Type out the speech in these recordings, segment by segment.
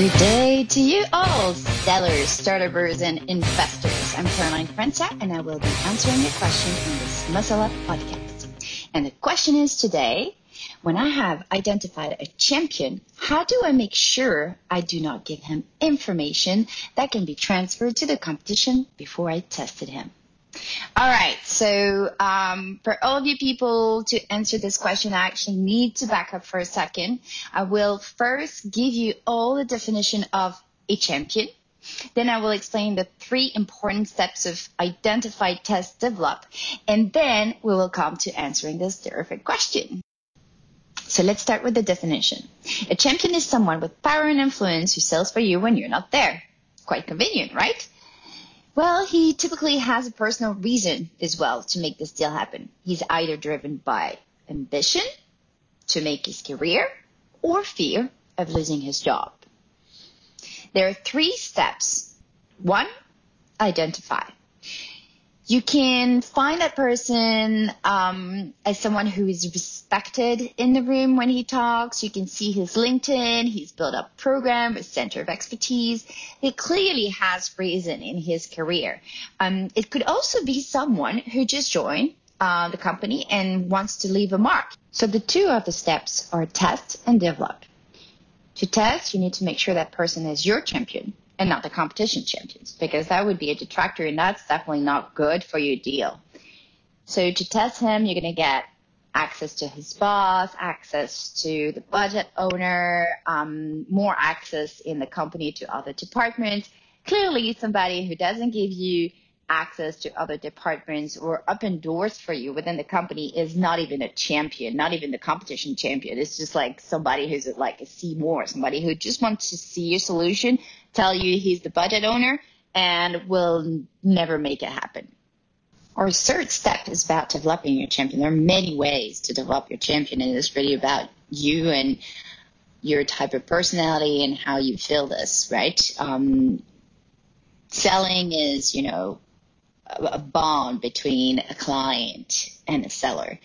Good day to you all, sellers, startups, and investors. I'm Caroline Krenza, and I will be answering your question in this Muscle Up podcast. And the question is today, when I have identified a champion, how do I make sure I do not give him information that can be transferred to the competition before I tested him? All right. So um, for all of you people to answer this question, I actually need to back up for a second. I will first give you all the definition of a champion. Then I will explain the three important steps of identify, test, develop, and then we will come to answering this terrific question. So let's start with the definition. A champion is someone with power and influence who sells for you when you're not there. Quite convenient, right? Well, he typically has a personal reason as well to make this deal happen. He's either driven by ambition to make his career or fear of losing his job. There are three steps. One, identify you can find that person um, as someone who is respected in the room when he talks. You can see his LinkedIn. He's built up program, a center of expertise. He clearly has reason in his career. Um, it could also be someone who just joined uh, the company and wants to leave a mark. So the two of the steps are test and develop. To test, you need to make sure that person is your champion and not the competition champions because that would be a detractor and that's definitely not good for your deal. So to test him, you're going to get access to his boss, access to the budget owner, um, more access in the company to other departments. Clearly, somebody who doesn't give you access to other departments or open doors for you within the company is not even a champion, not even the competition champion. It's just like somebody who's like a see more, somebody who just wants to see your solution, tell you he's the budget owner, and will never make it happen. Our third step is about developing your champion. There are many ways to develop your champion, and it's really about you and your type of personality and how you feel this, right? Um, selling is, you know, a bond between a client and a seller.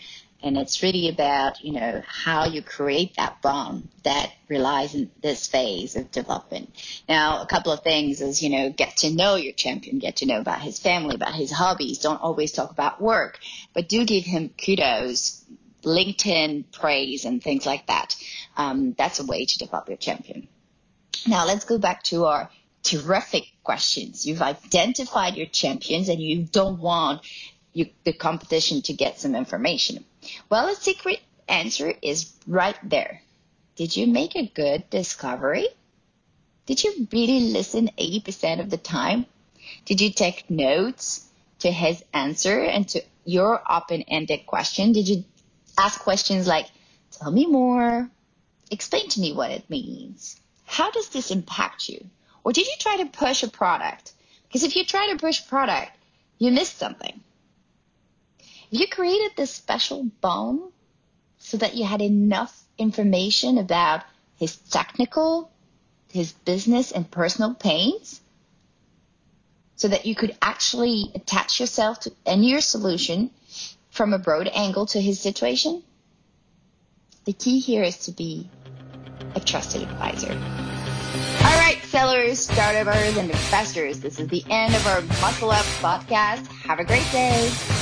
And it's really about, you know, how you create that bond that relies in this phase of development. Now, a couple of things is, you know, get to know your champion, get to know about his family, about his hobbies. Don't always talk about work, but do give him kudos, LinkedIn praise and things like that. Um, that's a way to develop your champion. Now let's go back to our terrific questions. You've identified your champions and you don't want you, the competition to get some information. Well, the secret answer is right there. Did you make a good discovery? Did you really listen 80% of the time? Did you take notes to his answer and to your open-ended question? Did you ask questions like, tell me more, explain to me what it means? How does this impact you? Or did you try to push a product? Because if you try to push a product, you missed something. If you created this special bone so that you had enough information about his technical, his business and personal pains, so that you could actually attach yourself to any your solution from a broad angle to his situation. The key here is to be a trusted advisor. All right, sellers, startups, and investors, this is the end of our Muscle Up podcast. Have a great day.